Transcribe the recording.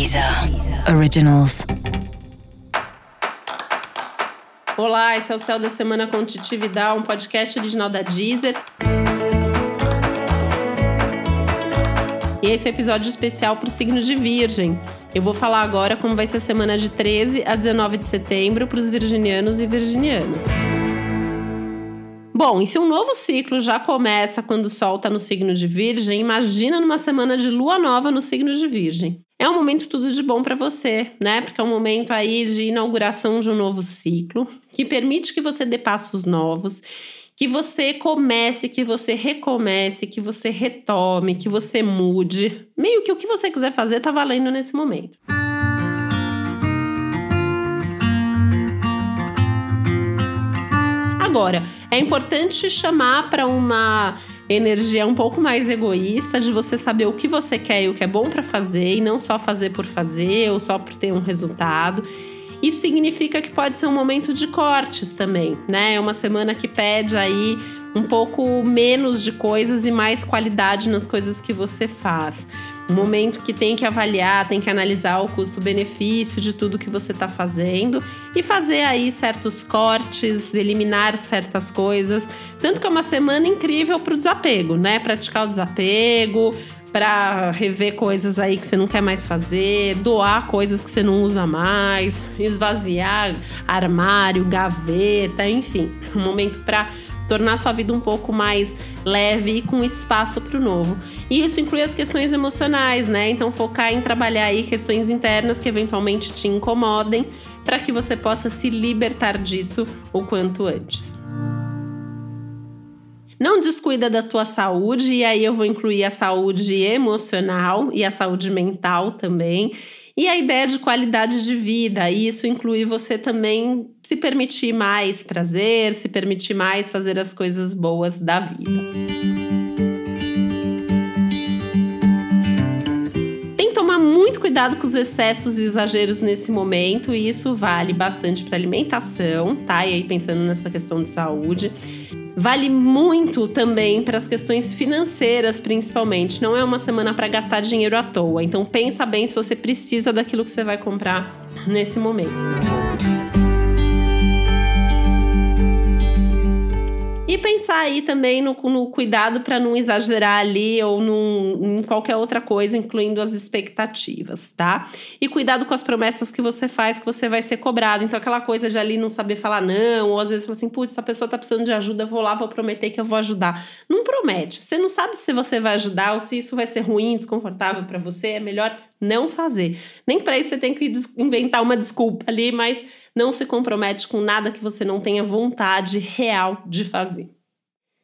Deezer Originals. Olá, esse é o Céu da Semana com Titi Vidal, um podcast original da Deezer. E esse é episódio especial para o signo de Virgem. Eu vou falar agora como vai ser a semana de 13 a 19 de setembro para os virginianos e virginianas. Bom, e se um novo ciclo já começa quando o Sol está no signo de Virgem, imagina numa semana de lua nova no signo de Virgem. É um momento tudo de bom para você, né? Porque é um momento aí de inauguração de um novo ciclo, que permite que você dê passos novos, que você comece, que você recomece, que você retome, que você mude. Meio que o que você quiser fazer tá valendo nesse momento. Agora, é importante chamar para uma energia um pouco mais egoísta de você saber o que você quer e o que é bom para fazer e não só fazer por fazer ou só por ter um resultado. Isso significa que pode ser um momento de cortes também, né? É uma semana que pede aí um pouco menos de coisas e mais qualidade nas coisas que você faz um momento que tem que avaliar, tem que analisar o custo-benefício de tudo que você está fazendo e fazer aí certos cortes, eliminar certas coisas. Tanto que é uma semana incrível para o desapego, né? Praticar o desapego, para rever coisas aí que você não quer mais fazer, doar coisas que você não usa mais, esvaziar armário, gaveta, enfim, um momento para tornar sua vida um pouco mais leve e com espaço para o novo. E isso inclui as questões emocionais, né? Então focar em trabalhar aí questões internas que eventualmente te incomodem, para que você possa se libertar disso o quanto antes. Não descuida da tua saúde, e aí eu vou incluir a saúde emocional e a saúde mental também. E a ideia de qualidade de vida, e isso inclui você também se permitir mais prazer, se permitir mais fazer as coisas boas da vida. Tem que tomar muito cuidado com os excessos e exageros nesse momento, e isso vale bastante para alimentação, tá? E aí pensando nessa questão de saúde. Vale muito também para as questões financeiras, principalmente. Não é uma semana para gastar dinheiro à toa. Então pensa bem se você precisa daquilo que você vai comprar nesse momento. Pensar aí também no, no cuidado para não exagerar ali ou num, em qualquer outra coisa, incluindo as expectativas, tá? E cuidado com as promessas que você faz, que você vai ser cobrado. Então, aquela coisa de ali não saber falar não, ou às vezes falar assim, putz, essa pessoa tá precisando de ajuda, eu vou lá, vou prometer que eu vou ajudar. Não promete. Você não sabe se você vai ajudar ou se isso vai ser ruim, desconfortável para você, é melhor não fazer. Nem para isso você tem que inventar uma desculpa ali, mas não se compromete com nada que você não tenha vontade real de fazer.